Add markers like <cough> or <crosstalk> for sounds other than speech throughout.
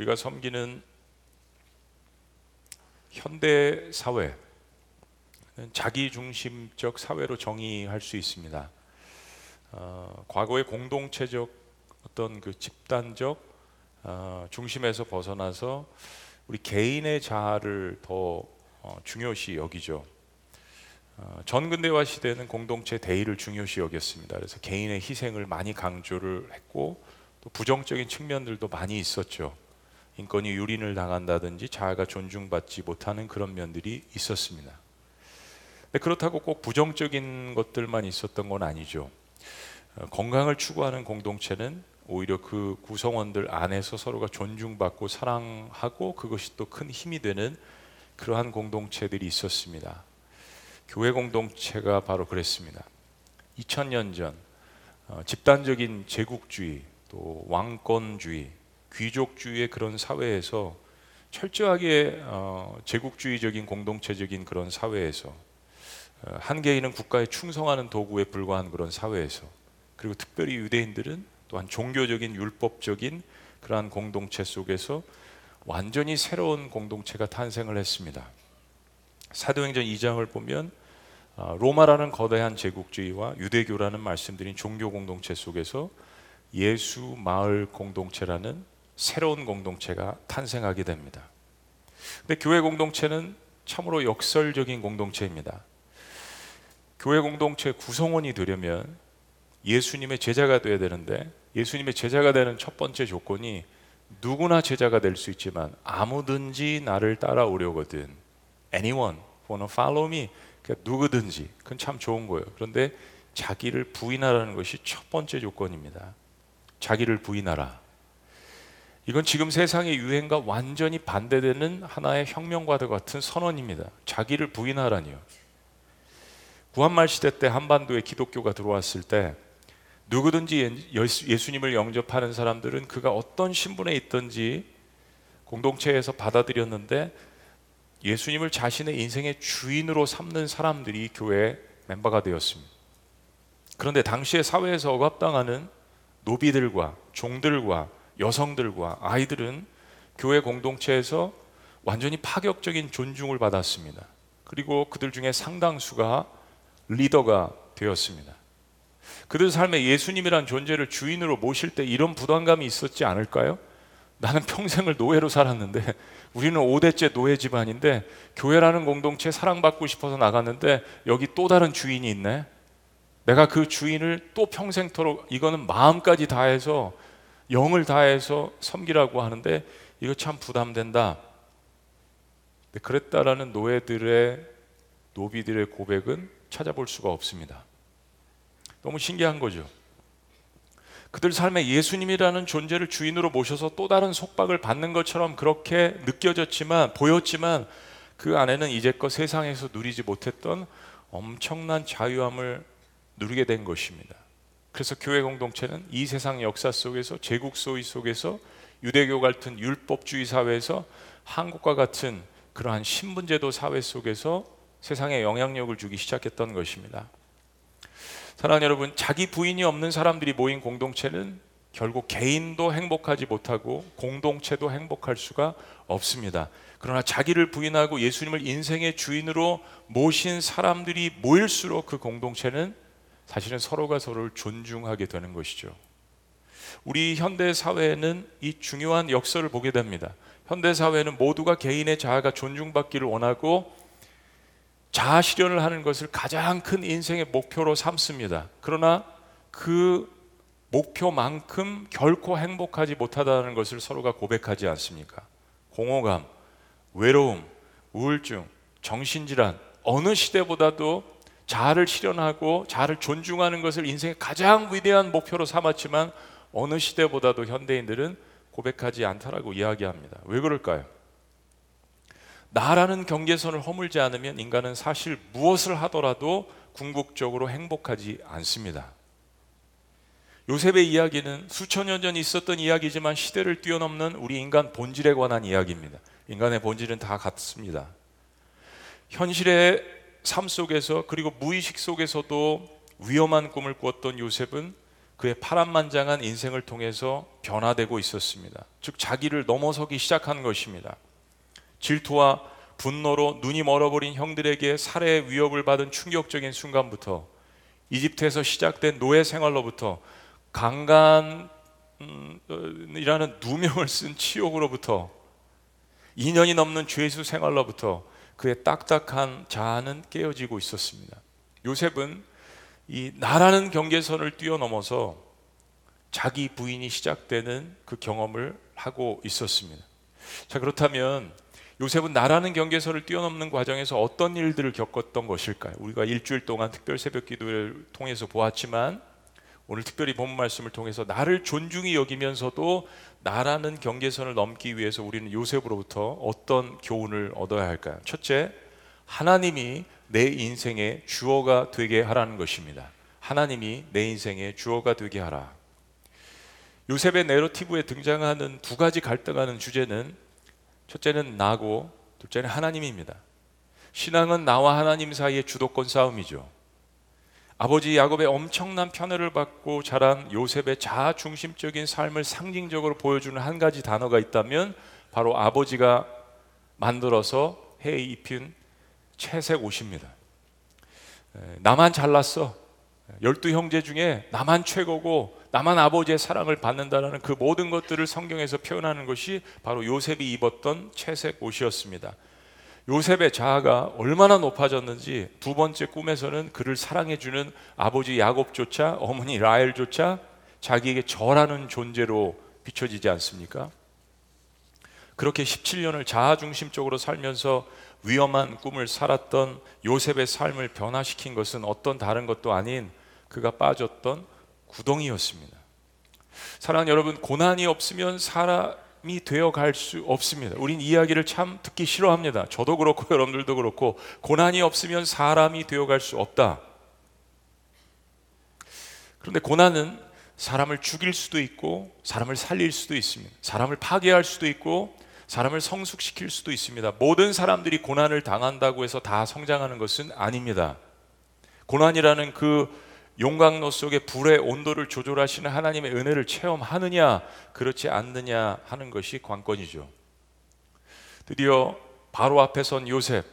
우리가 섬기는 현대 사회 자기 중심적 사회로 정의할 수 있습니다. 어, 과거의 공동체적 어떤 그 집단적 어, 중심에서 벗어나서 우리 개인의 자아를 더 어, 중요시 여기죠. 어, 전근대화 시대는 공동체 대의를 중요시 여겼습니다. 그래서 개인의 희생을 많이 강조를 했고 또 부정적인 측면들도 많이 있었죠. 인권이 유린을 당한다든지 자아가 존중받지 못하는 그런 면들이 있었습니다. 그렇다고 꼭 부정적인 것들만 있었던 건 아니죠. 어, 건강을 추구하는 공동체는 오히려 그 구성원들 안에서 서로가 존중받고 사랑하고 그것이 또 큰 힘이 되는 그러한 공동체들이 있었습니다. 교회 공동체가 바로 그랬습니다. 2000년 전 어, 집단적인 제국주의 또 왕권주의 귀족주의의 그런 사회에서 철저하게 어, 제국주의적인 공동체적인 그런 사회에서 어, 한 개인은 국가에 충성하는 도구에 불과한 그런 사회에서 그리고 특별히 유대인들은 또한 종교적인 율법적인 그러한 공동체 속에서 완전히 새로운 공동체가 탄생을 했습니다. 사도행전 2장을 보면 아, 로마라는 거대한 제국주의와 유대교라는 말씀드린 종교 공동체 속에서 예수 마을 공동체라는 새로운 공동체가 탄생하게 됩니다. 근데 교회 공동체는 참으로 역설적인 공동체입니다. 교회 공동체 구성원이 되려면 예수님의 제자가 되어야 되는데 예수님의 제자가 되는 첫 번째 조건이 누구나 제자가 될 수 있지만 아무든지 나를 따라오려거든 anyone wanna follow me 그러니까 누구든지 그건 참 좋은 거예요. 그런데 자기를 부인하라는 것이 첫 번째 조건입니다. 자기를 부인하라. 이건 지금 세상의 유행과 완전히 반대되는 하나의 혁명과도 같은 선언입니다. 자기를 부인하라니요. 구한말 시대 때 한반도에 기독교가 들어왔을 때 누구든지 예수님을 영접하는 사람들은 그가 어떤 신분에 있든지 공동체에서 받아들였는데 예수님을 자신의 인생의 주인으로 삼는 사람들이 교회 멤버가 되었습니다. 그런데 당시의 사회에서 억압당하는 노비들과 종들과 여성들과 아이들은 교회 공동체에서 완전히 파격적인 존중을 받았습니다. 그리고 그들 중에 상당수가 리더가 되었습니다. 그들 삶에 예수님이란 존재를 주인으로 모실 때 이런 부담감이 있었지 않을까요? 나는 평생을 노예로 살았는데 우리는 5대째 노예 집안인데 교회라는 공동체 사랑받고 싶어서 나갔는데 여기 또 다른 주인이 있네. 내가 그 주인을 또 평생토록 이거는 마음까지 다해서 영을 다해서 섬기라고 하는데 이거 참 부담된다. 그랬다라는 노예들의 노비들의 고백은 찾아볼 수가 없습니다. 너무 신기한 거죠. 그들 삶에 예수님이라는 존재를 주인으로 모셔서 또 다른 속박을 받는 것처럼 그렇게 느껴졌지만 보였지만 그 안에는 이제껏 세상에서 누리지 못했던 엄청난 자유함을 누리게 된 것입니다. 그래서 교회 공동체는 이 세상 역사 속에서 제국 소위 속에서 유대교 같은 율법주의 사회에서 한국과 같은 그러한 신분제도 사회 속에서 세상에 영향력을 주기 시작했던 것입니다. 사랑하는 여러분, 자기 부인이 없는 사람들이 모인 공동체는 결국 개인도 행복하지 못하고 공동체도 행복할 수가 없습니다. 그러나 자기를 부인하고 예수님을 인생의 주인으로 모신 사람들이 모일수록 그 공동체는 사실은 서로가 서로를 존중하게 되는 것이죠. 우리 현대 사회는 이 중요한 역설을 보게 됩니다. 현대 사회는 모두가 개인의 자아가 존중받기를 원하고 자아 실현을 하는 것을 가장 큰 인생의 목표로 삼습니다. 그러나 그 목표만큼 결코 행복하지 못하다는 것을 서로가 고백하지 않습니까? 공허감, 외로움, 우울증, 정신질환, 어느 시대보다도 자아를 실현하고 자아를 존중하는 것을 인생의 가장 위대한 목표로 삼았지만 어느 시대보다도 현대인들은 고백하지 않다라고 이야기합니다. 왜 그럴까요? 나라는 경계선을 허물지 않으면 인간은 사실 무엇을 하더라도 궁극적으로 행복하지 않습니다. 요셉의 이야기는 수천 년 전 있었던 이야기지만 시대를 뛰어넘는 우리 인간 본질에 관한 이야기입니다. 인간의 본질은 다 같습니다. 현실의 삶 속에서 그리고 무의식 속에서도 위험한 꿈을 꾸었던 요셉은 그의 파란만장한 인생을 통해서 변화되고 있었습니다. 즉 자기를 넘어서기 시작한 것입니다. 질투와 분노로 눈이 멀어버린 형들에게 살해 위협을 받은 충격적인 순간부터 이집트에서 시작된 노예 생활로부터 강간이라는 누명을 쓴 치욕으로부터 2년이 넘는 죄수 생활로부터 그의 딱딱한 자아는 깨어지고 있었습니다. 요셉은 이 나라는 경계선을 뛰어넘어서 자기 부인이 시작되는 그 경험을 하고 있었습니다. 자, 그렇다면 요셉은 나라는 경계선을 뛰어넘는 과정에서 어떤 일들을 겪었던 것일까요? 우리가 일주일 동안 특별 새벽 기도를 통해서 보았지만 오늘 특별히 본 말씀을 통해서 나를 존중히 여기면서도 나라는 경계선을 넘기 위해서 우리는 요셉으로부터 어떤 교훈을 얻어야 할까요? 첫째, 하나님이 내 인생의 주어가 되게 하라는 것입니다. 하나님이 내 인생의 주어가 되게 하라. 요셉의 내러티브에 등장하는 두 가지 갈등하는 주제는 첫째는 나고 둘째는 하나님입니다. 신앙은 나와 하나님 사이의 주도권 싸움이죠. 아버지 야곱의 엄청난 편애를 받고 자란 요셉의 자아 중심적인 삶을 상징적으로 보여주는 한 가지 단어가 있다면 바로 아버지가 만들어서 해 입힌 채색 옷입니다. 나만 잘났어. 열두 형제 중에 나만 최고고 나만 아버지의 사랑을 받는다라는 그 모든 것들을 성경에서 표현하는 것이 바로 요셉이 입었던 채색 옷이었습니다. 요셉의 자아가 얼마나 높아졌는지 두 번째 꿈에서는 그를 사랑해주는 아버지 야곱조차 어머니 라헬조차 자기에게 절하는 존재로 비춰지지 않습니까? 그렇게 17년을 자아 중심적으로 살면서 위험한 꿈을 살았던 요셉의 삶을 변화시킨 것은 어떤 다른 것도 아닌 그가 빠졌던 구덩이였습니다. 사랑 여러분, 고난이 없으면 살아 이 되어 갈 수 없습니다. 우린 이야기를 참 듣기 싫어합니다. 저도 그렇고 <laughs> 여러분들도 그렇고 고난이 없으면 사람이 되어 갈 수 없다. 그런데 고난은 사람을 죽일 수도 있고 사람을 살릴 수도 있습니다. 사람을 파괴할 수도 있고 사람을 성숙시킬 수도 있습니다. 모든 사람들이 고난을 당한다고 해서 다 성장하는 것은 아닙니다. 고난이라는 그 용광로 속에 불의 온도를 조절하시는 하나님의 은혜를 체험하느냐 그렇지 않느냐 하는 것이 관건이죠. 드디어 바로 앞에 선 요셉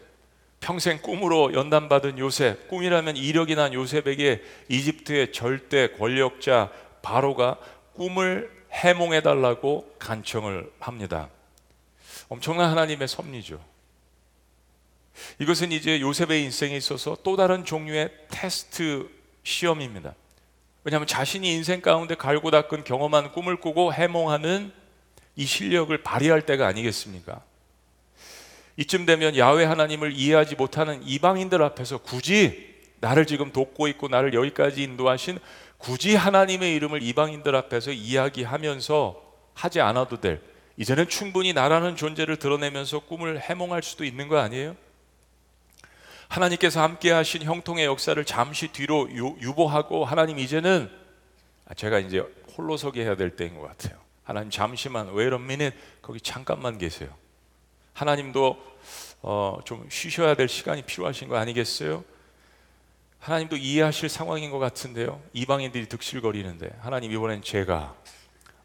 평생 꿈으로 연단받은 요셉 꿈이라면 이력이 난 요셉에게 이집트의 절대 권력자 바로가 꿈을 해몽해 달라고 간청을 합니다. 엄청난 하나님의 섭리죠. 이것은 이제 요셉의 인생에 있어서 또 다른 종류의 테스트 시험입니다. 왜냐하면 자신이 인생 가운데 갈고 닦은 경험한 꿈을 꾸고 해몽하는 이 실력을 발휘할 때가 아니겠습니까? 이쯤 되면 야외 하나님을 이해하지 못하는 이방인들 앞에서 굳이 나를 지금 돕고 있고 나를 여기까지 인도하신 굳이 하나님의 이름을 이방인들 앞에서 이야기하면서 하지 않아도 될 이제는 충분히 나라는 존재를 드러내면서 꿈을 해몽할 수도 있는 거 아니에요? 하나님께서 함께 하신 형통의 역사를 잠시 뒤로 유보하고 하나님 이제는 아, 제가 이제 홀로서기 해야 될 때인 것 같아요. 하나님 잠시만 minute 거기 잠깐만 계세요. 하나님도 어, 좀 쉬셔야 될 시간이 필요하신 거 아니겠어요? 하나님도 이해하실 상황인 것 같은데요. 이방인들이 득실거리는데 하나님 이번엔 제가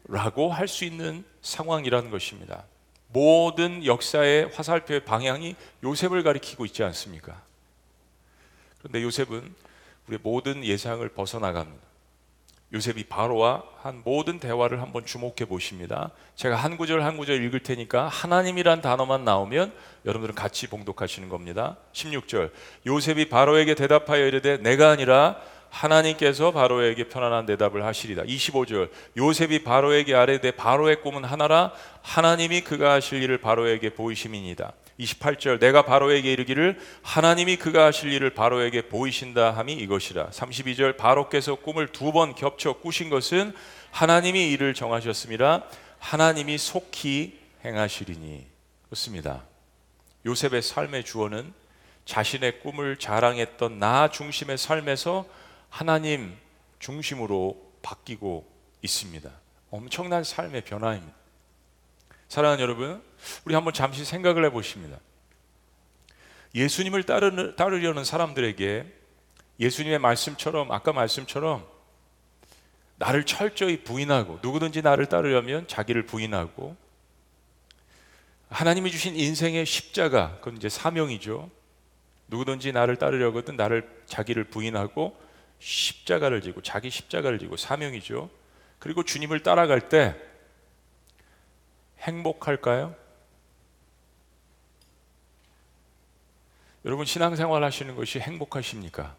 라고 할 수 있는 상황이라는 것입니다. 모든 역사의 화살표의 방향이 요셉을 가리키고 있지 않습니까? 그런데 요셉은 우리 모든 예상을 벗어나갑니다. 요셉이 바로와 한 모든 대화를 한번 주목해 보십니다. 제가 한 구절 한 구절 읽을 테니까 하나님이란 단어만 나오면 여러분들은 같이 봉독하시는 겁니다. 16절. 요셉이 바로에게 대답하여 이르되 내가 아니라 하나님께서 바로에게 편안한 대답을 하시리다. 25절. 요셉이 바로에게 아뢰되 바로의 꿈은 하나라. 하나님이 그가 하실 일을 바로에게 보이심이니다. 28절. 내가 바로에게 이르기를 하나님이 그가 하실 일을 바로에게 보이신다 함이 이것이라. 32절. 바로께서 꿈을 두 번 겹쳐 꾸신 것은 하나님이 이를 정하셨습니다. 하나님이 속히 행하시리니. 그렇습니다. 요셉의 삶의 주어는 자신의 꿈을 자랑했던 나 중심의 삶에서 하나님 중심으로 바뀌고 있습니다 엄청난 삶의 변화입니다 사랑하는 여러분 우리 한번 잠시 생각을 해보십니다. 예수님을 따르, 따르려는 사람들에게 예수님의 말씀처럼 아까 말씀처럼 나를 철저히 부인하고 누구든지 나를 따르려면 자기를 부인하고 하나님이 주신 인생의 십자가 그건 이제 사명이죠. 누구든지 나를 따르려거든 나를 자기를 부인하고 십자가를 지고 자기 십자가를 지고 사명이죠. 그리고 주님을 따라갈 때 행복할까요? 여러분 신앙생활 하시는 것이 행복하십니까?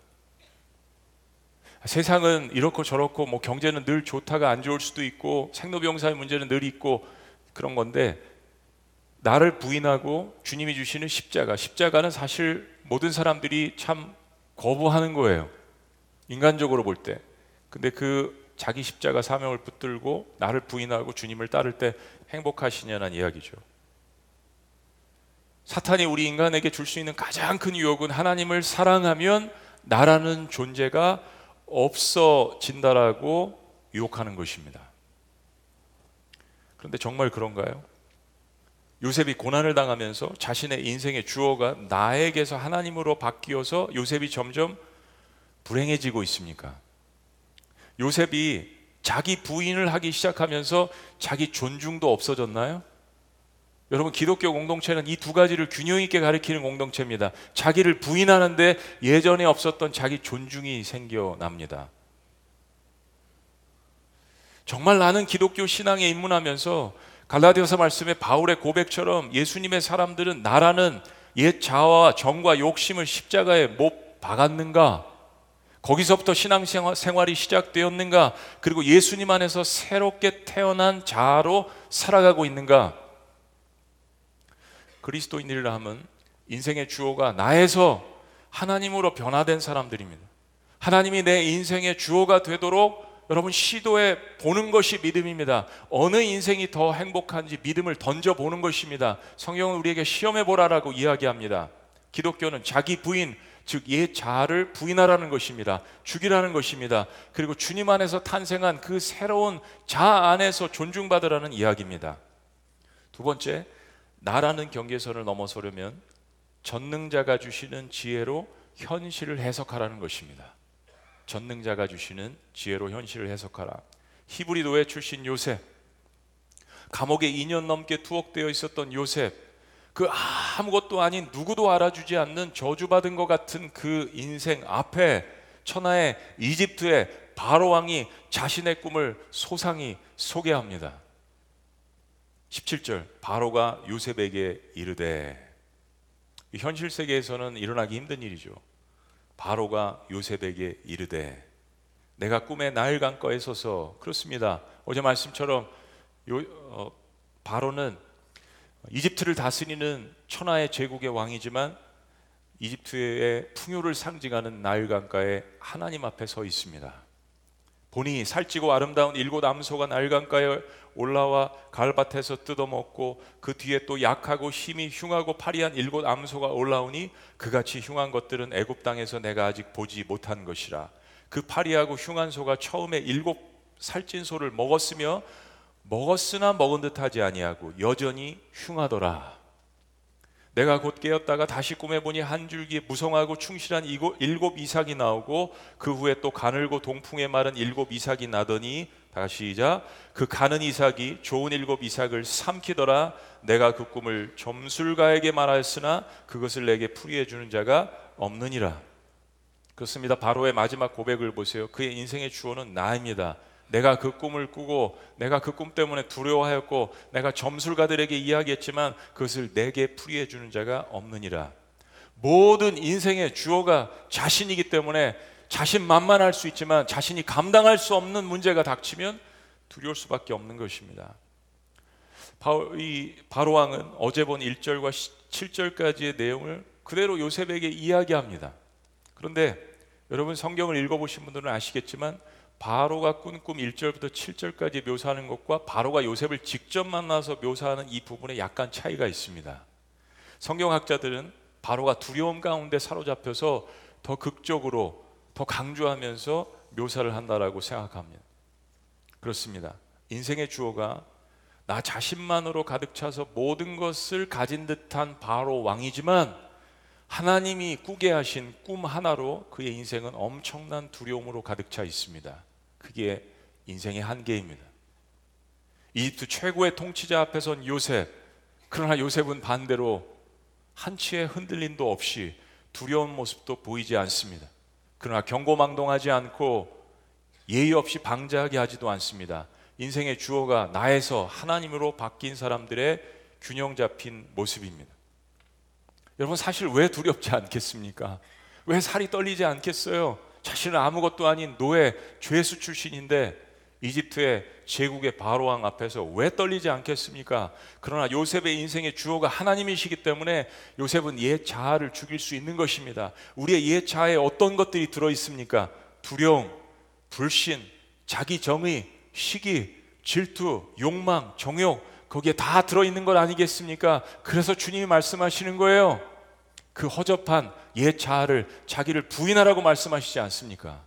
세상은 이렇고 저렇고 뭐 경제는 늘 좋다가 안 좋을 수도 있고 생로병사의 문제는 늘 있고 그런 건데 나를 부인하고 주님이 주시는 십자가 십자가는 사실 모든 사람들이 참 거부하는 거예요. 인간적으로 볼 때. 근데 그 자기 십자가 사명을 붙들고 나를 부인하고 주님을 따를 때 행복하시냐는 이야기죠. 사탄이 우리 인간에게 줄 수 있는 가장 큰 유혹은 하나님을 사랑하면 나라는 존재가 없어진다라고 유혹하는 것입니다. 그런데 정말 그런가요? 요셉이 고난을 당하면서 자신의 인생의 주어가 나에게서 하나님으로 바뀌어서 요셉이 점점 불행해지고 있습니까? 요셉이 자기 부인을 하기 시작하면서 자기 존중도 없어졌나요? 여러분 기독교 공동체는 이 두 가지를 균형 있게 가리키는 공동체입니다. 자기를 부인하는데 예전에 없었던 자기 존중이 생겨납니다. 정말 나는 기독교 신앙에 입문하면서 갈라디아서 말씀에 바울의 고백처럼 예수님의 사람들은 나라는 옛 자아와 정과 욕심을 십자가에 못 박았는가? 거기서부터 신앙생활이 시작되었는가? 그리고 예수님 안에서 새롭게 태어난 자아로 살아가고 있는가? 그리스도인이라 함은 인생의 주어가 나에서 하나님으로 변화된 사람들입니다. 하나님이 내 인생의 주어가 되도록 여러분 시도해 보는 것이 믿음입니다. 어느 인생이 더 행복한지 믿음을 던져 보는 것입니다. 성경은 우리에게 시험해 보라라고 이야기합니다. 기독교는 자기 부인 즉 옛 자아를 부인하라는 것입니다. 죽이라는 것입니다. 그리고 주님 안에서 탄생한 그 새로운 자아 안에서 존중받으라는 이야기입니다. 두 번째, 나라는 경계선을 넘어서려면 전능자가 주시는 지혜로 현실을 해석하라는 것입니다. 전능자가 주시는 지혜로 현실을 해석하라. 히브리 노예 출신 요셉, 감옥에 2년 넘게 투옥되어 있었던 요셉, 그 아무것도 아닌 누구도 알아주지 않는 저주받은 것 같은 그 인생 앞에 천하의 이집트의 바로 왕이 자신의 꿈을 소상히 소개합니다. 17절 바로가 요셉에게 이르되 현실 세계에서는 일어나기 힘든 일이죠. 바로가 요셉에게 이르되 내가 꿈에 나일 강가에 서서 그렇습니다. 어제 말씀처럼 요, 어, 바로는 이집트를 다스리는 천하의 제국의 왕이지만 이집트의 풍요를 상징하는 나일 강가에 하나님 앞에 서 있습니다. 보니 살찌고 아름다운 일곱 암소가 날강가에 올라와 가을밭에서 뜯어먹고 그 뒤에 또 약하고 힘이 흉하고 파리한 일곱 암소가 올라오니 그같이 흉한 것들은 애굽 땅에서 내가 아직 보지 못한 것이라 그 파리하고 흉한 소가 처음에 일곱 살찐 소를 먹었으며 먹었으나 먹은 듯하지 아니하고 여전히 흉하더라. 내가 곧 깨었다가 다시 꿈에 보니 한 줄기 무성하고 충실한 일곱 이삭이 나오고 그 후에 또 가늘고 동풍에 마른 일곱 이삭이 나더니 다시 시작. 그 가는 이삭이 좋은 일곱 이삭을 삼키더라. 내가 그 꿈을 점술가에게 말하였으나 그것을 내게 풀이해 주는 자가 없느니라. 그렇습니다. 바로의 마지막 고백을 보세요. 그의 인생의 주어는 나입니다 내가 그 꿈을 꾸고 내가 그 꿈 때문에 두려워하였고 내가 점술가들에게 이야기했지만 그것을 내게 풀이해 주는 자가 없느니라. 모든 인생의 주어가 자신이기 때문에 자신만만할 수 있지만 자신이 감당할 수 없는 문제가 닥치면 두려울 수밖에 없는 것입니다. 이 바로 왕은 어제 본 1절과 7절까지의 내용을 그대로 요셉에게 이야기합니다. 그런데 여러분 성경을 읽어보신 분들은 아시겠지만 바로가 꾼 꿈 1절부터 7절까지 묘사하는 것과 바로가 요셉을 직접 만나서 묘사하는 이 부분에 약간 차이가 있습니다. 성경학자들은 바로가 두려움 가운데 사로잡혀서 더 극적으로 더 강조하면서 묘사를 한다라고 생각합니다. 그렇습니다. 인생의 주어가 나 자신만으로 가득 차서 모든 것을 가진 듯한 바로 왕이지만 하나님이 꾸게 하신 꿈 하나로 그의 인생은 엄청난 두려움으로 가득 차 있습니다. 그게 인생의 한계입니다. 이집트 최고의 통치자 앞에 선 요셉. 그러나 요셉은 반대로 한치의 흔들림도 없이 두려운 모습도 보이지 않습니다. 그러나 경고망동하지 않고 예의 없이 방자하게 하지도 않습니다. 인생의 주어가 나에서 하나님으로 바뀐 사람들의 균형 잡힌 모습입니다. 여러분 사실 왜 두렵지 않겠습니까? 왜 살이 떨리지 않겠어요? 자신은 아무것도 아닌 노예 죄수 출신인데 이집트의 제국의 바로왕 앞에서 왜 떨리지 않겠습니까? 그러나 요셉의 인생의 주어가 하나님이시기 때문에 요셉은 옛 자아를 죽일 수 있는 것입니다. 우리의 옛 자아에 어떤 것들이 들어 있습니까? 두려움, 불신, 자기 정의, 시기, 질투, 욕망, 정욕 거기에 다 들어 있는 것 아니겠습니까? 그래서 주님이 말씀하시는 거예요. 그 허접한 옛 자아를 자기를 부인하라고 말씀하시지 않습니까?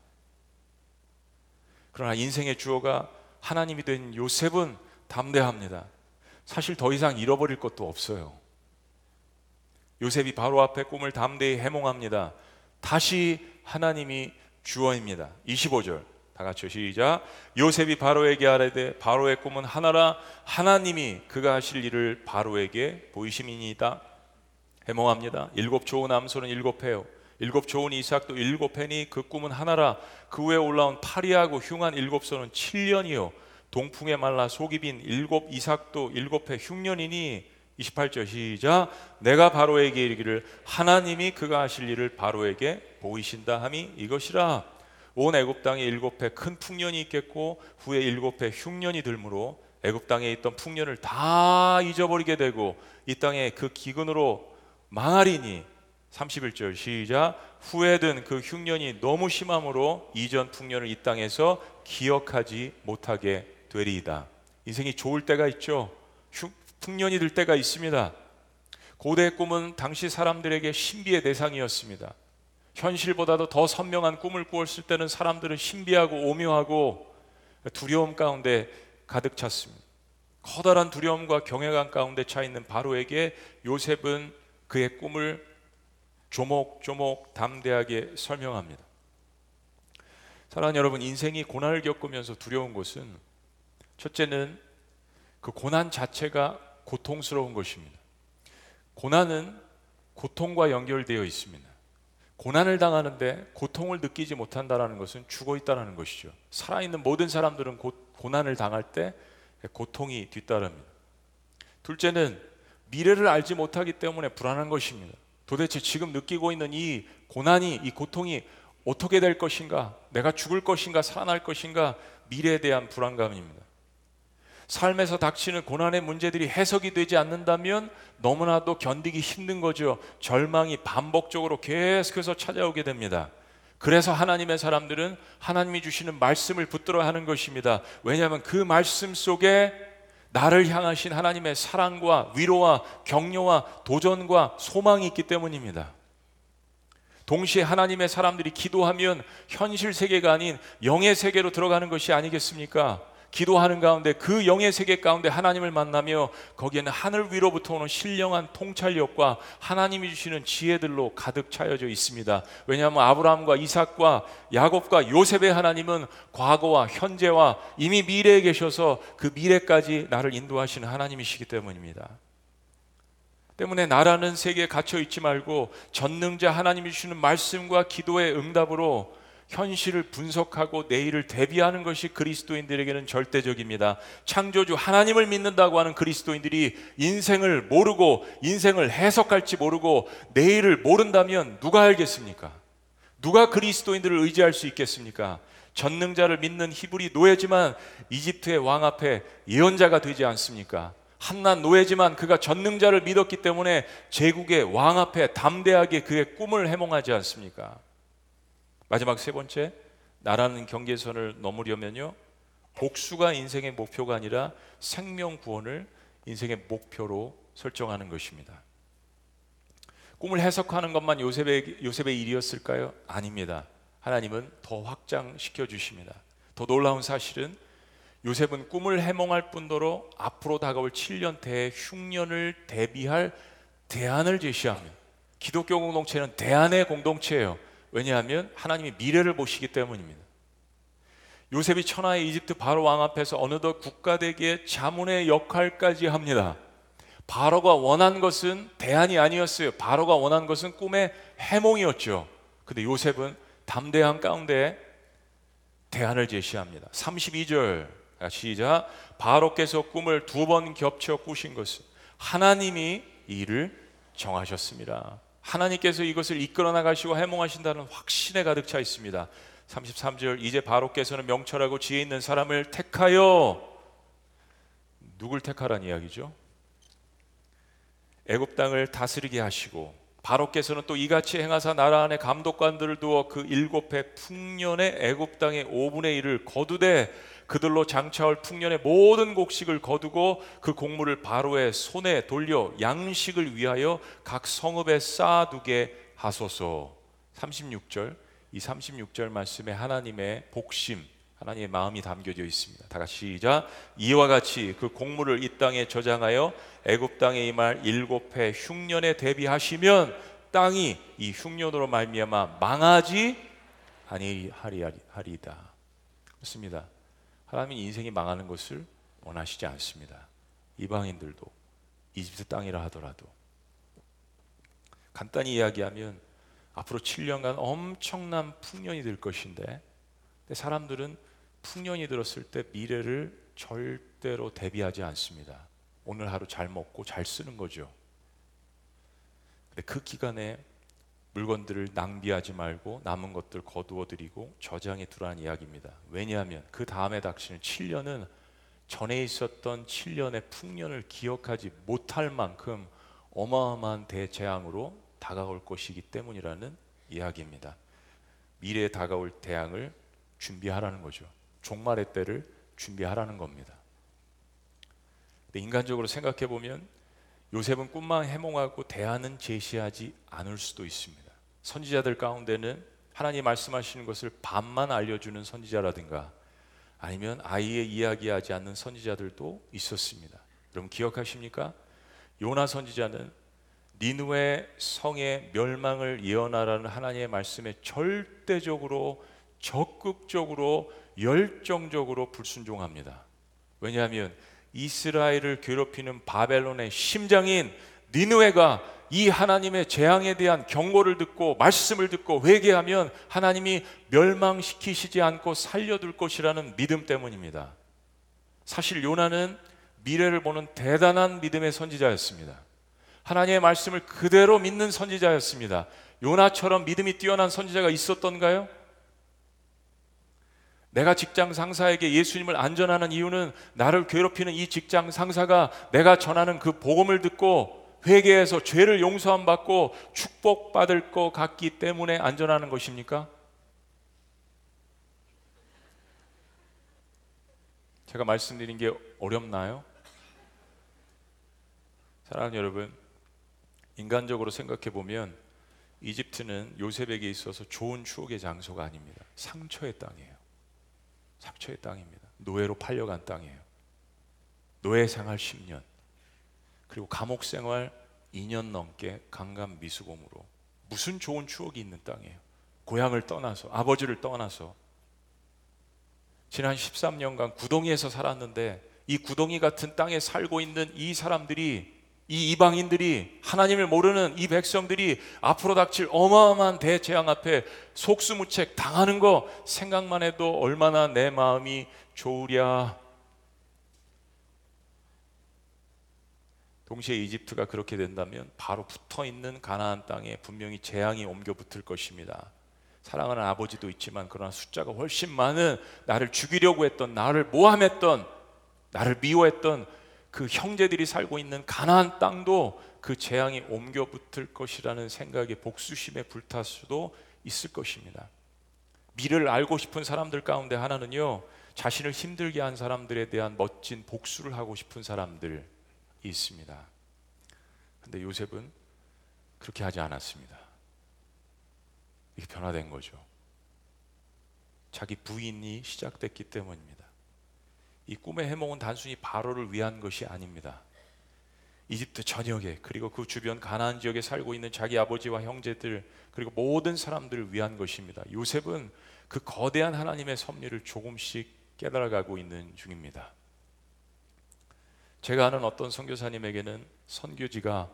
그러나 인생의 주어가 하나님이 된 요셉은 담대합니다. 사실 더 이상 잃어버릴 것도 없어요. 요셉이 바로 앞에 꿈을 담대히 해몽합니다. 다시 하나님이 주어입니다. 25절. 다 같이 시작. 요셉이 바로에게 아뢰되 바로의 꿈은 하나라 하나님이 그가 하실 일을 바로에게 보이심이니이다. 해몽합니다. 일곱 좋은 암소는 일곱 해요. 일곱 좋은 이삭도 일곱 해니 그 꿈은 하나라 그 위에 올라온 파리하고 흉한 일곱 소는 7년이요 동풍에 말라 속이 빈 일곱 이삭도 일곱 해 흉년이니 28절 시작 내가 바로에게 이르기를 하나님이 그가 하실 일을 바로에게 보이신다 함이 이것이라 온 애굽 땅에 일곱 해 큰 풍년이 있겠고 후에 일곱 해 흉년이 들므로 애굽 땅에 있던 풍년을 다 잊어버리게 되고 이 땅에 그 기근으로 망하리니 31절 시작 후에든 그 흉년이 너무 심함으로 이전 풍년을 이 땅에서 기억하지 못하게 되리이다. 인생이 좋을 때가 있죠. 흉, 풍년이 들 때가 있습니다. 고대의 꿈은 당시 사람들에게 신비의 대상이었습니다. 현실보다도 더 선명한 꿈을 꾸었을 때는 사람들은 신비하고 오묘하고 두려움 가운데 가득 찼습니다. 커다란 두려움과 경외감 가운데 차 있는 바로에게 요셉은 그의 꿈을 조목조목 담대하게 설명합니다. 사랑하는 여러분, 인생이 고난을 겪으면서 두려운 것은 첫째는 그 고난 자체가 고통스러운 것입니다. 고난은 고통과 연결되어 있습니다. 고난을 당하는데 고통을 느끼지 못한다는 것은 죽어 있다는 것이죠. 살아있는 모든 사람들은 고, 고난을 당할 때 고통이 뒤따릅니다. 둘째는 미래를 알지 못하기 때문에 불안한 것입니다. 도대체 지금 느끼고 있는 이 고난이, 이 고통이 어떻게 될 것인가? 내가 죽을 것인가? 살아날 것인가? 미래에 대한 불안감입니다. 삶에서 닥치는 고난의 문제들이 해석이 되지 않는다면 너무나도 견디기 힘든 거죠. 절망이 반복적으로 계속해서 찾아오게 됩니다. 그래서 하나님의 사람들은 하나님이 주시는 말씀을 붙들어야 하는 것입니다. 왜냐하면 그 말씀 속에 나를 향하신 하나님의 사랑과 위로와 격려와 도전과 소망이 있기 때문입니다. 동시에 하나님의 사람들이 기도하면 현실 세계가 아닌 영의 세계로 들어가는 것이 아니겠습니까? 기도하는 가운데 그 영의 세계 가운데 하나님을 만나며 거기에는 하늘 위로부터 오는 신령한 통찰력과 하나님이 주시는 지혜들로 가득 차여져 있습니다. 왜냐하면 아브라함과 이삭과 야곱과 요셉의 하나님은 과거와 현재와 이미 미래에 계셔서 그 미래까지 나를 인도하시는 하나님이시기 때문입니다. 때문에 나라는 세계에 갇혀 있지 말고 전능자 하나님이 주시는 말씀과 기도의 응답으로 현실을 분석하고 내일을 대비하는 것이 그리스도인들에게는 절대적입니다. 창조주 하나님을 믿는다고 하는 그리스도인들이 인생을 모르고 인생을 해석할지 모르고 내일을 모른다면 누가 알겠습니까? 누가 그리스도인들을 의지할 수 있겠습니까? 전능자를 믿는 히브리 노예지만 이집트의 왕 앞에 예언자가 되지 않습니까? 한낱 노예지만 그가 전능자를 믿었기 때문에 제국의 왕 앞에 담대하게 그의 꿈을 해몽하지 않습니까? 마지막 세 번째, 나라는 경계선을 넘으려면요. 복수가 인생의 목표가 아니라 생명 구원을 인생의 목표로 설정하는 것입니다. 꿈을 해석하는 것만 요셉의, 요셉의 일이었을까요? 아닙니다. 하나님은 더 확장시켜 주십니다. 더 놀라운 사실은 요셉은 꿈을 해몽할 뿐더러 앞으로 다가올 7년 대흉년을 대비할 대안을 제시합니다. 기독교 공동체는 대안의 공동체예요. 왜냐하면 하나님이 미래를 보시기 때문입니다. 요셉이 천하의 이집트 바로 왕 앞에서 어느덧 국가대기의 자문의 역할까지 합니다. 바로가 원한 것은 대안이 아니었어요. 바로가 원한 것은 꿈의 해몽이었죠. 근데 요셉은 담대한 가운데 대안을 제시합니다. 32절 시작 바로께서 꿈을 두 번 겹쳐 꾸신 것은 하나님이 이를 정하셨습니다. 하나님께서 이것을 이끌어 나가시고 해몽하신다는 확신에 가득 차 있습니다. 33절 이제 바로께서는 명철하고 지혜 있는 사람을 택하여 누굴 택하란 이야기죠? 애굽 땅을 다스리게 하시고 바로께서는 또 이같이 행하사 나라 안에 감독관들을 두어 그 일곱 해 풍년의 애굽 땅의 5분의 1을 거두되 그들로 장차올 풍년의 모든 곡식을 거두고 그 곡물을 바로의 손에 돌려 양식을 위하여 각 성읍에 쌓아두게 하소서. 36절 이 36절 말씀에 하나님의 복심 하나님의 마음이 담겨져 있습니다. 다 같이 시작. 이와 같이 그 곡물을 이 땅에 저장하여 애굽 땅에 임할 일곱 해 흉년에 대비하시면 땅이 이 흉년으로 말미암아 망하지 아니하리이다. 그렇습니다. 하나님이 인생이 망하는 것을 원하시지 않습니다. 이방인들도 이집트 땅이라 하더라도 간단히 이야기하면 앞으로 7년간 엄청난 풍년이 될 것인데 사람들은 풍년이 들었을 때 미래를 절대로 대비하지 않습니다. 오늘 하루 잘 먹고 잘 쓰는 거죠. 근데 그 기간에 물건들을 낭비하지 말고 남은 것들 거두어 드리고 저장해 두라는 이야기입니다. 왜냐하면 그 다음에 닥치는 7년은 전에 있었던 7년의 풍년을 기억하지 못할 만큼 어마어마한 대재앙으로 다가올 것이기 때문이라는 이야기입니다. 미래에 다가올 대항을 준비하라는 거죠. 종말의 때를 준비하라는 겁니다. 인간적으로 생각해 보면 요셉은 꿈만 해몽하고 대안은 제시하지 않을 수도 있습니다. 선지자들 가운데는 하나님 말씀하시는 것을 반만 알려주는 선지자라든가 아니면 아예 이야기하지 않는 선지자들도 있었습니다. 여러분 기억하십니까? 요나 선지자는 니누의 성의 멸망을 예언하라는 하나님의 말씀에 절대적으로 적극적으로 열정적으로 불순종합니다. 왜냐하면 이스라엘을 괴롭히는 바벨론의 심장인 니누에가 이 하나님의 재앙에 대한 경고를 듣고 말씀을 듣고 회개하면 하나님이 멸망시키시지 않고 살려둘 것이라는 믿음 때문입니다. 사실 요나는 미래를 보는 대단한 믿음의 선지자였습니다. 하나님의 말씀을 그대로 믿는 선지자였습니다. 요나처럼 믿음이 뛰어난 선지자가 있었던가요? 내가 직장 상사에게 예수님을 안전하는 이유는 나를 괴롭히는 이 직장 상사가 내가 전하는 그 복음을 듣고 회개해서 죄를 용서함 받고 축복받을 것 같기 때문에 안전하는 것입니까? 제가 말씀드린 게 어렵나요? 사랑하는 여러분, 인간적으로 생각해 보면 이집트는 요셉에게 있어서 좋은 추억의 장소가 아닙니다. 상처의 땅이에요. 상처의 땅입니다. 노예로 팔려간 땅이에요. 노예 생활 10년. 그리고 감옥 생활 2년 넘게 강간 미수공으로 무슨 좋은 추억이 있는 땅이에요. 고향을 떠나서 아버지를 떠나서 지난 13년간 구덩이에서 살았는데 이 구덩이 같은 땅에 살고 있는 이 사람들이 이 이방인들이 하나님을 모르는 이 백성들이 앞으로 닥칠 어마어마한 대재앙 앞에 속수무책 당하는 거 생각만 해도 얼마나 내 마음이 좋으랴. 동시에 이집트가 그렇게 된다면 바로 붙어 있는 가나안 땅에 분명히 재앙이 옮겨 붙을 것입니다. 사랑하는 아버지도 있지만 그러나 숫자가 훨씬 많은 나를 죽이려고 했던 나를 모함했던 나를 미워했던 그 형제들이 살고 있는 가나안 땅도 그 재앙이 옮겨 붙을 것이라는 생각에 복수심에 불탈 수도 있을 것입니다. 미래를 알고 싶은 사람들 가운데 하나는요. 자신을 힘들게 한 사람들에 대한 멋진 복수를 하고 싶은 사람들이 있습니다. 근데 요셉은 그렇게 하지 않았습니다. 이게 변화된 거죠. 자기 부인이 시작됐기 때문입니다. 이 꿈의 해몽은 단순히 바로를 위한 것이 아닙니다. 이집트 전역에 그리고 그 주변 가나안 지역에 살고 있는 자기 아버지와 형제들 그리고 모든 사람들을 위한 것입니다. 요셉은 그 거대한 하나님의 섭리를 조금씩 깨달아가고 있는 중입니다. 제가 아는 어떤 선교사님에게는 선교지가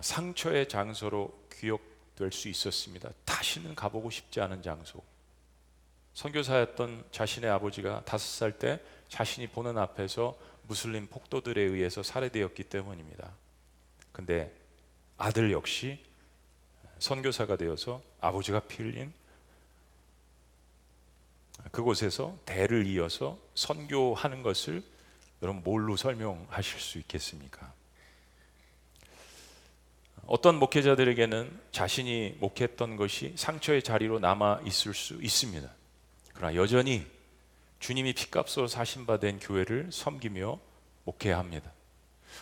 상처의 장소로 기억될 수 있었습니다. 다시는 가보고 싶지 않은 장소. 선교사였던 자신의 아버지가 다섯 살 때 자신이 보는 앞에서 무슬림 폭도들에 의해서 살해되었기 때문입니다. 근데 아들 역시 선교사가 되어서 아버지가 피 흘린 그곳에서 대를 이어서 선교하는 것을 여러분 뭘로 설명하실 수 있겠습니까? 어떤 목회자들에게는 자신이 목회했던 것이 상처의 자리로 남아 있을 수 있습니다. 그러나 여전히 주님이 피값으로 사신 바 된 교회를 섬기며 목회해야 합니다.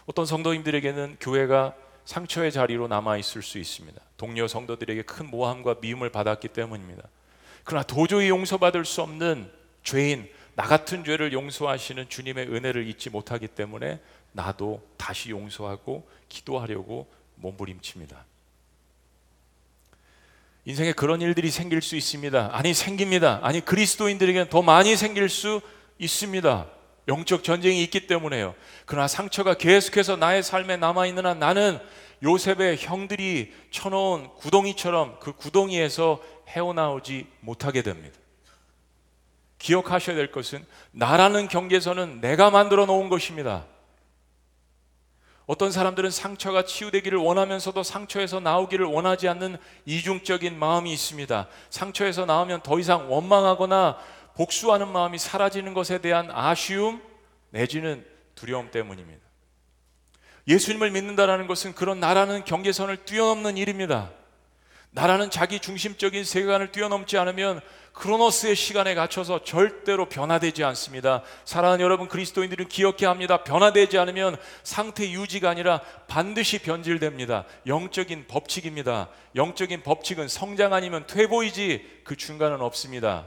어떤 성도님들에게는 교회가 상처의 자리로 남아 있을 수 있습니다. 동료 성도들에게 큰 모함과 미움을 받았기 때문입니다. 그러나 도저히 용서받을 수 없는 죄인, 나 같은 죄를 용서하시는 주님의 은혜를 잊지 못하기 때문에 나도 다시 용서하고 기도하려고 몸부림칩니다. 인생에 그런 일들이 생길 수 있습니다. 아니 생깁니다. 아니 그리스도인들에게는 더 많이 생길 수 있습니다. 영적 전쟁이 있기 때문에요. 그러나 상처가 계속해서 나의 삶에 남아 있는 한 나는 요셉의 형들이 쳐놓은 구덩이처럼 그 구덩이에서 헤어나오지 못하게 됩니다. 기억하셔야 될 것은 나라는 경계선은 내가 만들어 놓은 것입니다. 어떤 사람들은 상처가 치유되기를 원하면서도 상처에서 나오기를 원하지 않는 이중적인 마음이 있습니다. 상처에서 나오면 더 이상 원망하거나 복수하는 마음이 사라지는 것에 대한 아쉬움 내지는 두려움 때문입니다. 예수님을 믿는다라는 것은 그런 나라는 경계선을 뛰어넘는 일입니다. 나라는 자기 중심적인 세계관을 뛰어넘지 않으면 크로노스의 시간에 갇혀서 절대로 변화되지 않습니다. 사랑하는 여러분 그리스도인들은 기억해야 합니다. 변화되지 않으면 상태 유지가 아니라 반드시 변질됩니다. 영적인 법칙입니다. 영적인 법칙은 성장 아니면 퇴보이지 그 중간은 없습니다.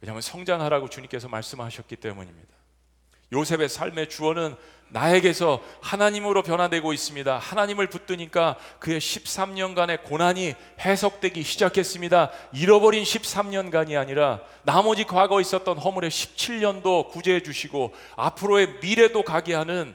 왜냐하면 성장하라고 주님께서 말씀하셨기 때문입니다. 요셉의 삶의 주어는 나에게서 하나님으로 변화되고 있습니다. 하나님을 붙드니까 그의 13년간의 고난이 해석되기 시작했습니다. 잃어버린 13년간이 아니라 나머지 과거에 있었던 허물의 17년도 구제해 주시고 앞으로의 미래도 가게 하는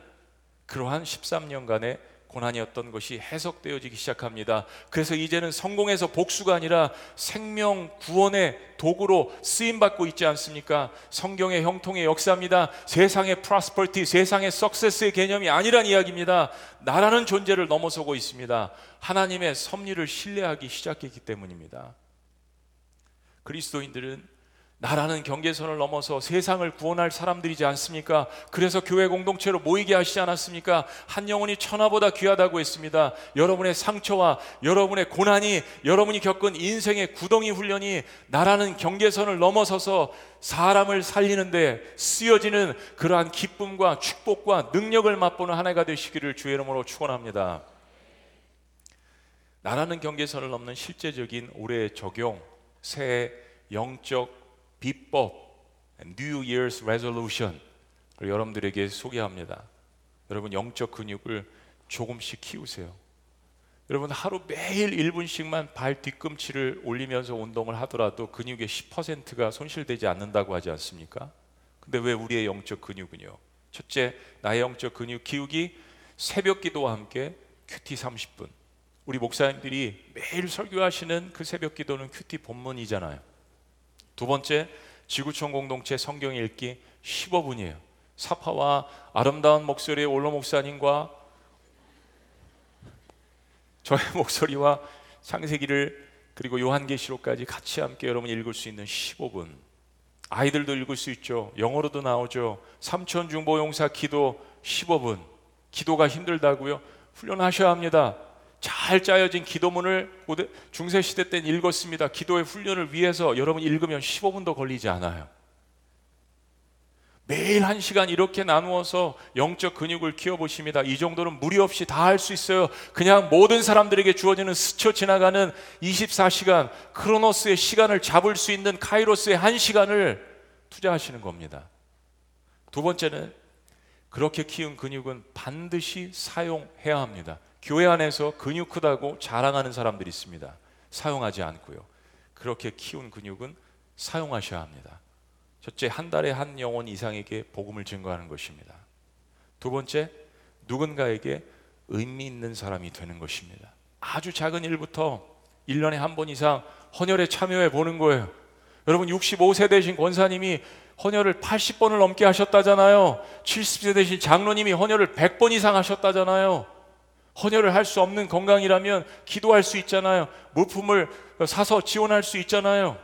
그러한 13년간의 고난이었던 것이 해석되어지기 시작합니다. 그래서 이제는 성공에서 복수가 아니라 생명 구원의 도구로 쓰임 받고 있지 않습니까? 성경의 형통의 역사입니다. 세상의 프로스퍼티, 세상의 석세스의 개념이 아니란 이야기입니다. 나라는 존재를 넘어서고 있습니다. 하나님의 섭리를 신뢰하기 시작했기 때문입니다. 그리스도인들은 나라는 경계선을 넘어서 세상을 구원할 사람들이지 않습니까? 그래서 교회 공동체로 모이게 하시지 않았습니까? 한 영혼이 천하보다 귀하다고 했습니다. 여러분의 상처와 여러분의 고난이 여러분이 겪은 인생의 구덩이 훈련이 나라는 경계선을 넘어서서 사람을 살리는데 쓰여지는 그러한 기쁨과 축복과 능력을 맛보는 한 해가 되시기를 주의 이름으로 축원합니다. 나라는 경계선을 넘는 실제적인 올해의 적용, 새 영적 비법 New Year's Resolution 을 여러분들에게 소개합니다. 여러분 영적 근육을 조금씩 키우세요. 여러분 하루 매일 1분씩만 발 뒤꿈치를 올리면서 운동을 하더라도 근육의 10%가 손실되지 않는다고 하지 않습니까? 근데 왜 우리의 영적 근육은요? 첫째, 나의 영적 근육 키우기 새벽 기도와 함께 QT 30분. 우리 목사님들이 매일 설교하시는 그 새벽 기도는 QT 본문이잖아요. 두 번째, 지구촌 공동체 성경 읽기 15분이에요. 사파와 아름다운 목소리의 올로 목사님과 저의 <laughs> 목소리와 창세기를 그리고 요한계시록까지 같이 함께 여러분 읽을 수 있는 15분. 아이들도 읽을 수 있죠. 영어로도 나오죠. 삼천 중보 용사 기도 15분. 기도가 힘들다고요? 훈련하셔야 합니다. 잘 짜여진 기도문을 중세 시대 때 읽었습니다. 기도의 훈련을 위해서 여러분 읽으면 15분도 걸리지 않아요. 매일 한 시간 이렇게 나누어서 영적 근육을 키워보십니다. 이 정도는 무리 없이 다 할 수 있어요. 그냥 모든 사람들에게 주어지는 스쳐 지나가는 24시간, 크로노스의 시간을 잡을 수 있는 카이로스의 한 시간을 투자하시는 겁니다. 두 번째는 그렇게 키운 근육은 반드시 사용해야 합니다. 교회 안에서 근육 크다고 자랑하는 사람들이 있습니다. 사용하지 않고요. 그렇게 키운 근육은 사용하셔야 합니다. 첫째, 한 달에 한 영혼 이상에게 복음을 증거하는 것입니다. 두 번째, 누군가에게 의미 있는 사람이 되는 것입니다. 아주 작은 일부터 1년에 한 번 이상 헌혈에 참여해 보는 거예요. 여러분 65세 되신 권사님이 헌혈을 80번을 넘게 하셨다잖아요. 70세 되신 장로님이 헌혈을 100번 이상 하셨다잖아요. 헌혈을 할 수 없는 건강이라면 기도할 수 있잖아요. 물품을 사서 지원할 수 있잖아요.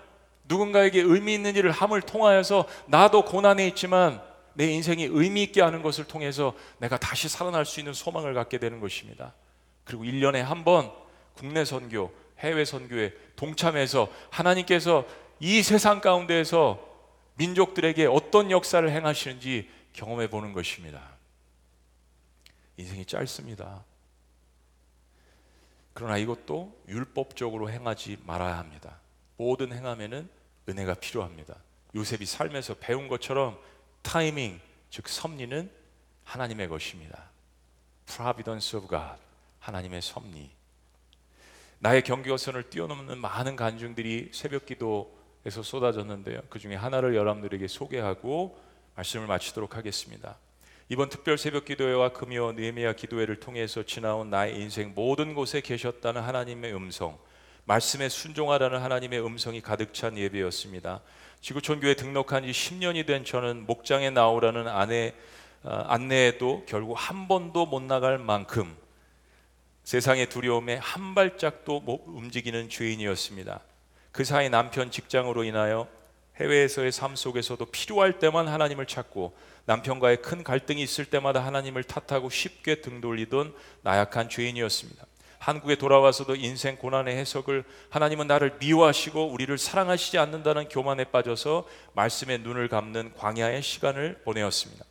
누군가에게 의미 있는 일을 함을 통하여서 나도 고난에 있지만 내 인생이 의미 있게 하는 것을 통해서 내가 다시 살아날 수 있는 소망을 갖게 되는 것입니다. 그리고 1년에 한 번 국내 선교, 해외 선교에 동참해서 하나님께서 이 세상 가운데에서 민족들에게 어떤 역사를 행하시는지 경험해 보는 것입니다. 인생이 짧습니다. 그러나 이것도 율법적으로 행하지 말아야 합니다. 모든 행함에는 은혜가 필요합니다. 요셉이 삶에서 배운 것처럼 타이밍, 즉 섭리는 하나님의 것입니다. Providence of God, 하나님의 섭리. 나의 경계선을 뛰어넘는 많은 간증들이 새벽 기도에서 쏟아졌는데요. 그 중에 하나를 여러분들에게 소개하고 말씀을 마치도록 하겠습니다. 이번 특별 새벽 기도회와 금요 느헤미야 기도회를 통해서 지나온 나의 인생 모든 곳에 계셨다는 하나님의 음성, 말씀에 순종하라는 하나님의 음성이 가득 찬 예배였습니다. 지구촌 교회 등록한 지 10년이 된 저는 목장에 나오라는 아내 어, 안내에도 결국 한 번도 못 나갈 만큼 세상의 두려움에 한 발짝도 못 움직이는 죄인이었습니다. 그 사이 남편 직장으로 인하여 해외에서의 삶 속에서도 필요할 때만 하나님을 찾고 남편과의 큰 갈등이 있을 때마다 하나님을 탓하고 쉽게 등 돌리던 나약한 죄인이었습니다. 한국에 돌아와서도 인생 고난의 해석을 하나님은 나를 미워하시고 우리를 사랑하시지 않는다는 교만에 빠져서 말씀에 눈을 감는 광야의 시간을 보내었습니다.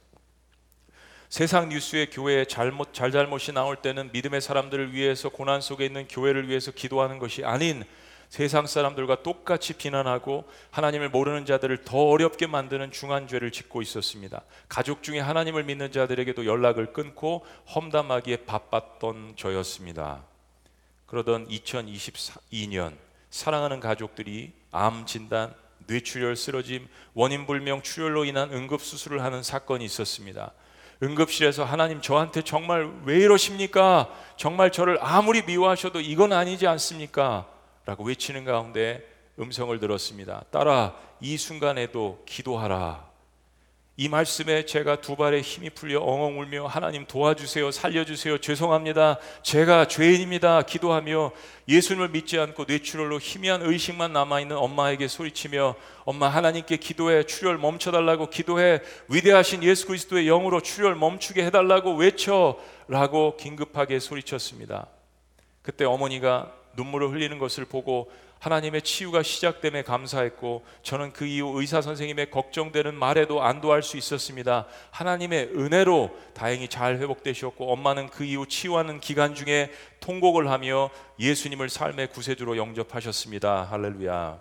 세상 뉴스에 교회의 잘못 잘잘못이 나올 때는 믿음의 사람들을 위해서 고난 속에 있는 교회를 위해서 기도하는 것이 아닌 세상 사람들과 똑같이 비난하고 하나님을 모르는 자들을 더 어렵게 만드는 중한 죄를 짓고 있었습니다. 가족 중에 하나님을 믿는 자들에게도 연락을 끊고 험담하기에 바빴던 저였습니다. 그러던 2022년 사랑하는 가족들이 암 진단, 뇌출혈 쓰러짐, 원인 불명 출혈로 인한 응급 수술을 하는 사건이 있었습니다. 응급실에서 하나님 저한테 정말 왜 이러십니까? 정말 저를 아무리 미워하셔도 이건 아니지 않습니까? 라고 외치는 가운데 음성을 들었습니다. 따라 이 순간에도 기도하라. 이 말씀에 제가 두 발에 힘이 풀려 엉엉 울며 하나님 도와주세요, 살려주세요, 죄송합니다. 제가 죄인입니다. 기도하며 예수님을 믿지 않고 뇌출혈로 희미한 의식만 남아있는 엄마에게 소리치며 엄마 하나님께 기도해 출혈 멈춰달라고 기도해 위대하신 예수 그리스도의 영으로 출혈 멈추게 해달라고 외쳐라고 긴급하게 소리쳤습니다. 그때 어머니가 눈물을 흘리는 것을 보고 하나님의 치유가 시작됨에 감사했고 저는 그 이후 의사 선생님의 걱정되는 말에도 안도할 수 있었습니다. 하나님의 은혜로 다행히 잘 회복되셨고 엄마는 그 이후 치유하는 기간 중에 통곡을 하며 예수님을 삶의 구세주로 영접하셨습니다. 할렐루야.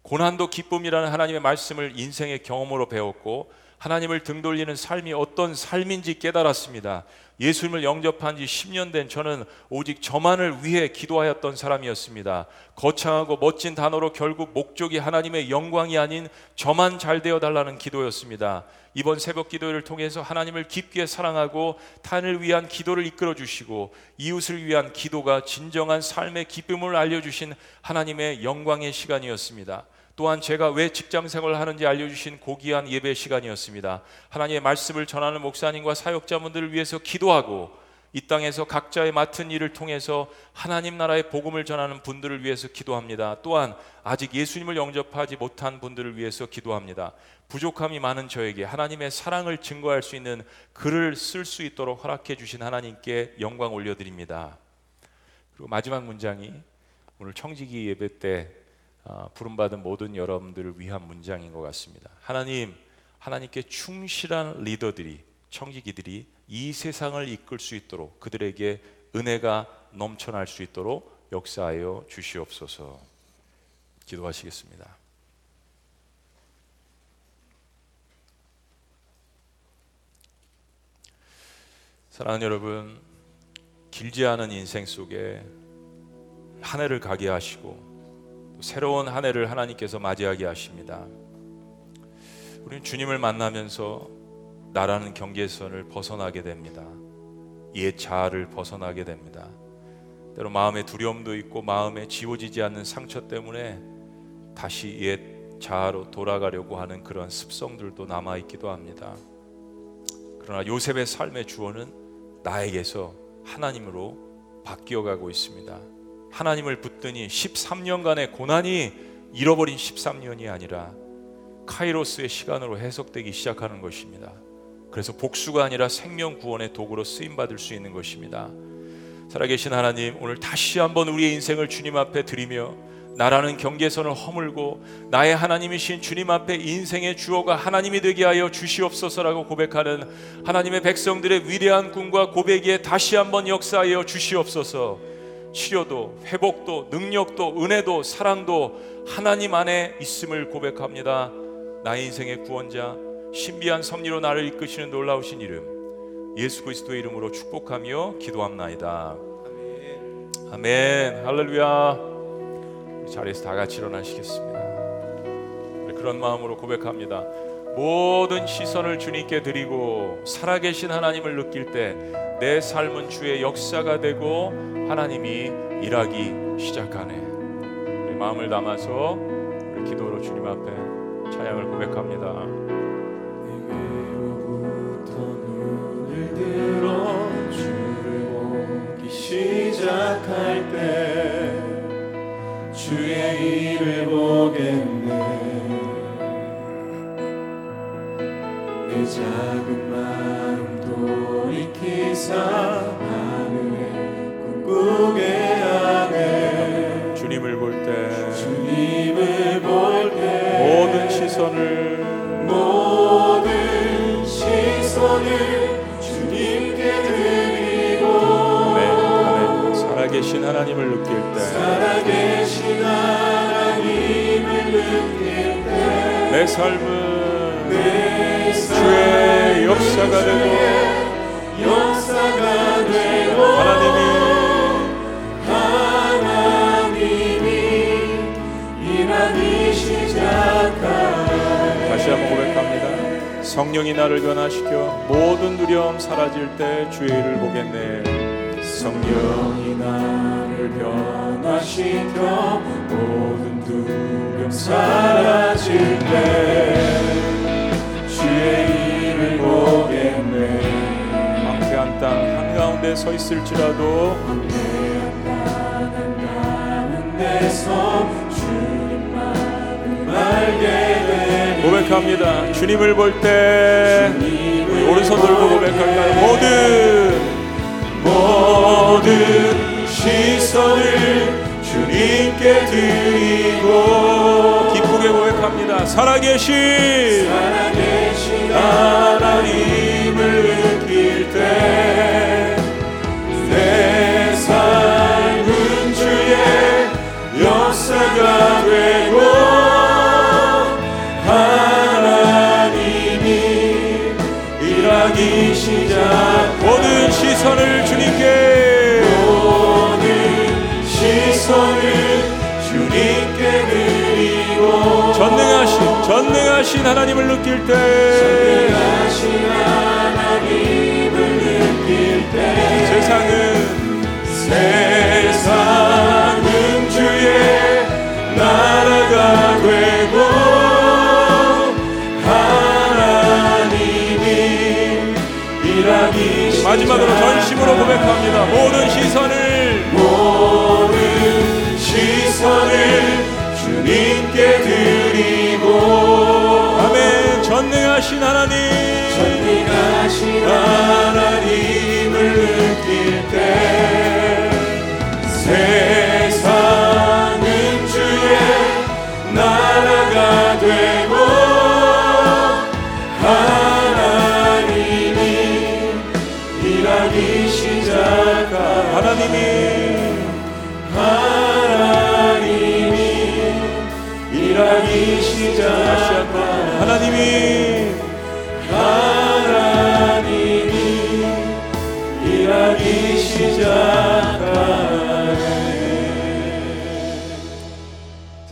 고난도 기쁨이라는 하나님의 말씀을 인생의 경험으로 배웠고 하나님을 등 돌리는 삶이 어떤 삶인지 깨달았습니다. 예수님을 영접한 지 10년 된 저는 오직 저만을 위해 기도하였던 사람이었습니다. 거창하고 멋진 단어로 결국 목적이 하나님의 영광이 아닌 저만 잘 되어 달라는 기도였습니다. 이번 새벽 기도를 통해서 하나님을 깊게 사랑하고 타인을 위한 기도를 이끌어 주시고 이웃을 위한 기도가 진정한 삶의 기쁨을 알려 주신 하나님의 영광의 시간이었습니다. 또한 제가 왜 직장 생활을 하는지 알려주신 고귀한 예배 시간이었습니다. 하나님의 말씀을 전하는 목사님과 사역자분들을 위해서 기도하고 이 땅에서 각자의 맡은 일을 통해서 하나님 나라의 복음을 전하는 분들을 위해서 기도합니다. 또한 아직 예수님을 영접하지 못한 분들을 위해서 기도합니다. 부족함이 많은 저에게 하나님의 사랑을 증거할 수 있는 글을 쓸 수 있도록 허락해 주신 하나님께 영광 올려드립니다. 그리고 마지막 문장이 오늘 청지기 예배 때 아, 부름받은 모든 여러분들을 위한 문장인 것 같습니다. 하나님, 하나님께 충실한 리더들이 청지기들이 이 세상을 이끌 수 있도록 그들에게 은혜가 넘쳐날 수 있도록 역사하여 주시옵소서. 기도하시겠습니다. 사랑하는 여러분, 길지 않은 인생 속에 한 해를 가게 하시고 새로운 한 해를 하나님께서 맞이하게 하십니다. 우리는 주님을 만나면서 나라는 경계선을 벗어나게 됩니다. 옛 자아를 벗어나게 됩니다. 때로 마음의 두려움도 있고 마음에 지워지지 않는 상처 때문에 다시 옛 자아로 돌아가려고 하는 그런 습성들도 남아 있기도 합니다. 그러나 요셉의 삶의 주어는 나에게서 하나님으로 바뀌어 가고 있습니다. 하나님을 붙드니 13년간의 고난이 잃어버린 13년이 아니라 카이로스의 시간으로 해석되기 시작하는 것입니다. 그래서 복수가 아니라 생명 구원의 도구로 쓰임 받을 수 있는 것입니다. 살아계신 하나님, 오늘 다시 한번 우리의 인생을 주님 앞에 드리며 나라는 경계선을 허물고 나의 하나님이신 주님 앞에 인생의 주어가 하나님이 되게 하여 주시옵소서라고 고백하는 하나님의 백성들의 위대한 꿈과 고백에 다시 한번 역사하여 주시옵소서. 치료도 회복도 능력도 은혜도 사랑도 하나님 안에 있음을 고백합니다. 나의 인생의 구원자 신비한 섭리로 나를 이끄시는 놀라우신 이름 예수 그리스도의 이름으로 축복하며 기도합나이다. 아멘. 할렐루야. 자리에서 다 같이 일어나시겠습니다. 그런 마음으로 고백합니다. 모든 시선을 주님께 드리고 살아계신 하나님을 느낄 때 내 삶은 주의 역사가 되고 하나님이 일하기 시작하네. 우리 마음을 담아서 우리 기도로 주님 앞에 찬양을 고백합니다. 시작할 때 주의 일을 보겠네 시선을 모든 시선을 주님께 드리고 아멘, 아멘. 살아계신 하나님을 느낄 때 살아계신 하나님을 느낄 때 내 삶은 내 주의 역사가 되고 역사가 되고 하나님 성령이 나를 변화시켜 모든 두려움 사라질 때 주의 일을 보겠네. 성령이 나를 변화시켜 모든 두려움 사라질 때 주의 일을 보겠네 황폐한 땅 한가운데 서 있을지라도 가운데 서 주님만을 알게 고백합니다. 주님을 볼때 우리 오른손 들고 고백할까요? 모든 모든 시선을 주님께 드리고 기쁘게 고백합니다. 살아계신 살아계신 하나님을 느낄 때 일하기 시작. 모든 시선을 주님께. 모든 시선을 주님께 드리고 전능하신 전능하신 하나님을 느낄 때. 하신 하나님을 느낄 때. 세상은 세 마지막으로 전심으로 고백합니다. 모든 시선을. 모든 시선을 주님께 드리고. 아멘. 전능하신 하나님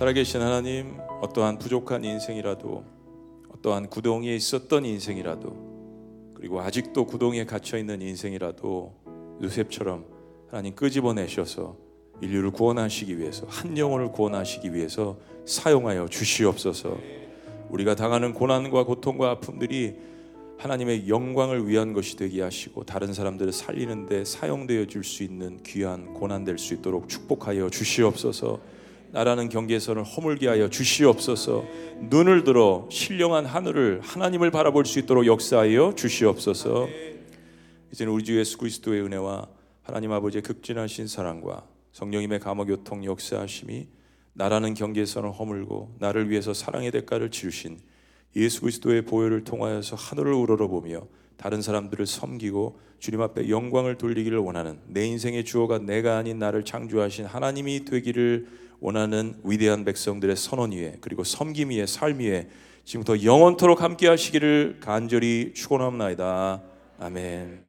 살아계신 하나님, 어떠한 부족한 인생이라도, 어떠한 구덩이에 있었던 인생이라도, 그리고 아직도 구덩이에 갇혀 있는 인생이라도 요셉처럼 하나님 끄집어내셔서 인류를 구원하시기 위해서 한 영혼을 구원하시기 위해서 사용하여 주시옵소서. 우리가 당하는 고난과 고통과 아픔들이 하나님의 영광을 위한 것이 되게 하시고 다른 사람들을 살리는데 사용되어 줄 수 있는 귀한 고난 될 수 있도록 축복하여 주시옵소서. 나라는 경계선을 허물게 하여 주시옵소서. 눈을 들어 신령한 하늘을 하나님을 바라볼 수 있도록 역사하여 주시옵소서. 이제는 우리 주 예수 그리스도의 은혜와 하나님 아버지의 극진하신 사랑과 성령님의 감화 교통 역사하심이 나라는 경계선을 허물고 나를 위해서 사랑의 대가를 치르신 예수 그리스도의 보혈을 통하여서 하늘을 우러러보며 다른 사람들을 섬기고 주님 앞에 영광을 돌리기를 원하는 내 인생의 주어가 내가 아닌 나를 창조하신 하나님이 되기를 원하는 위대한 백성들의 선언 위에 그리고 섬김 위에 삶 위에 지금부터 영원토록 함께 하시기를 간절히 축원합니다. 아멘.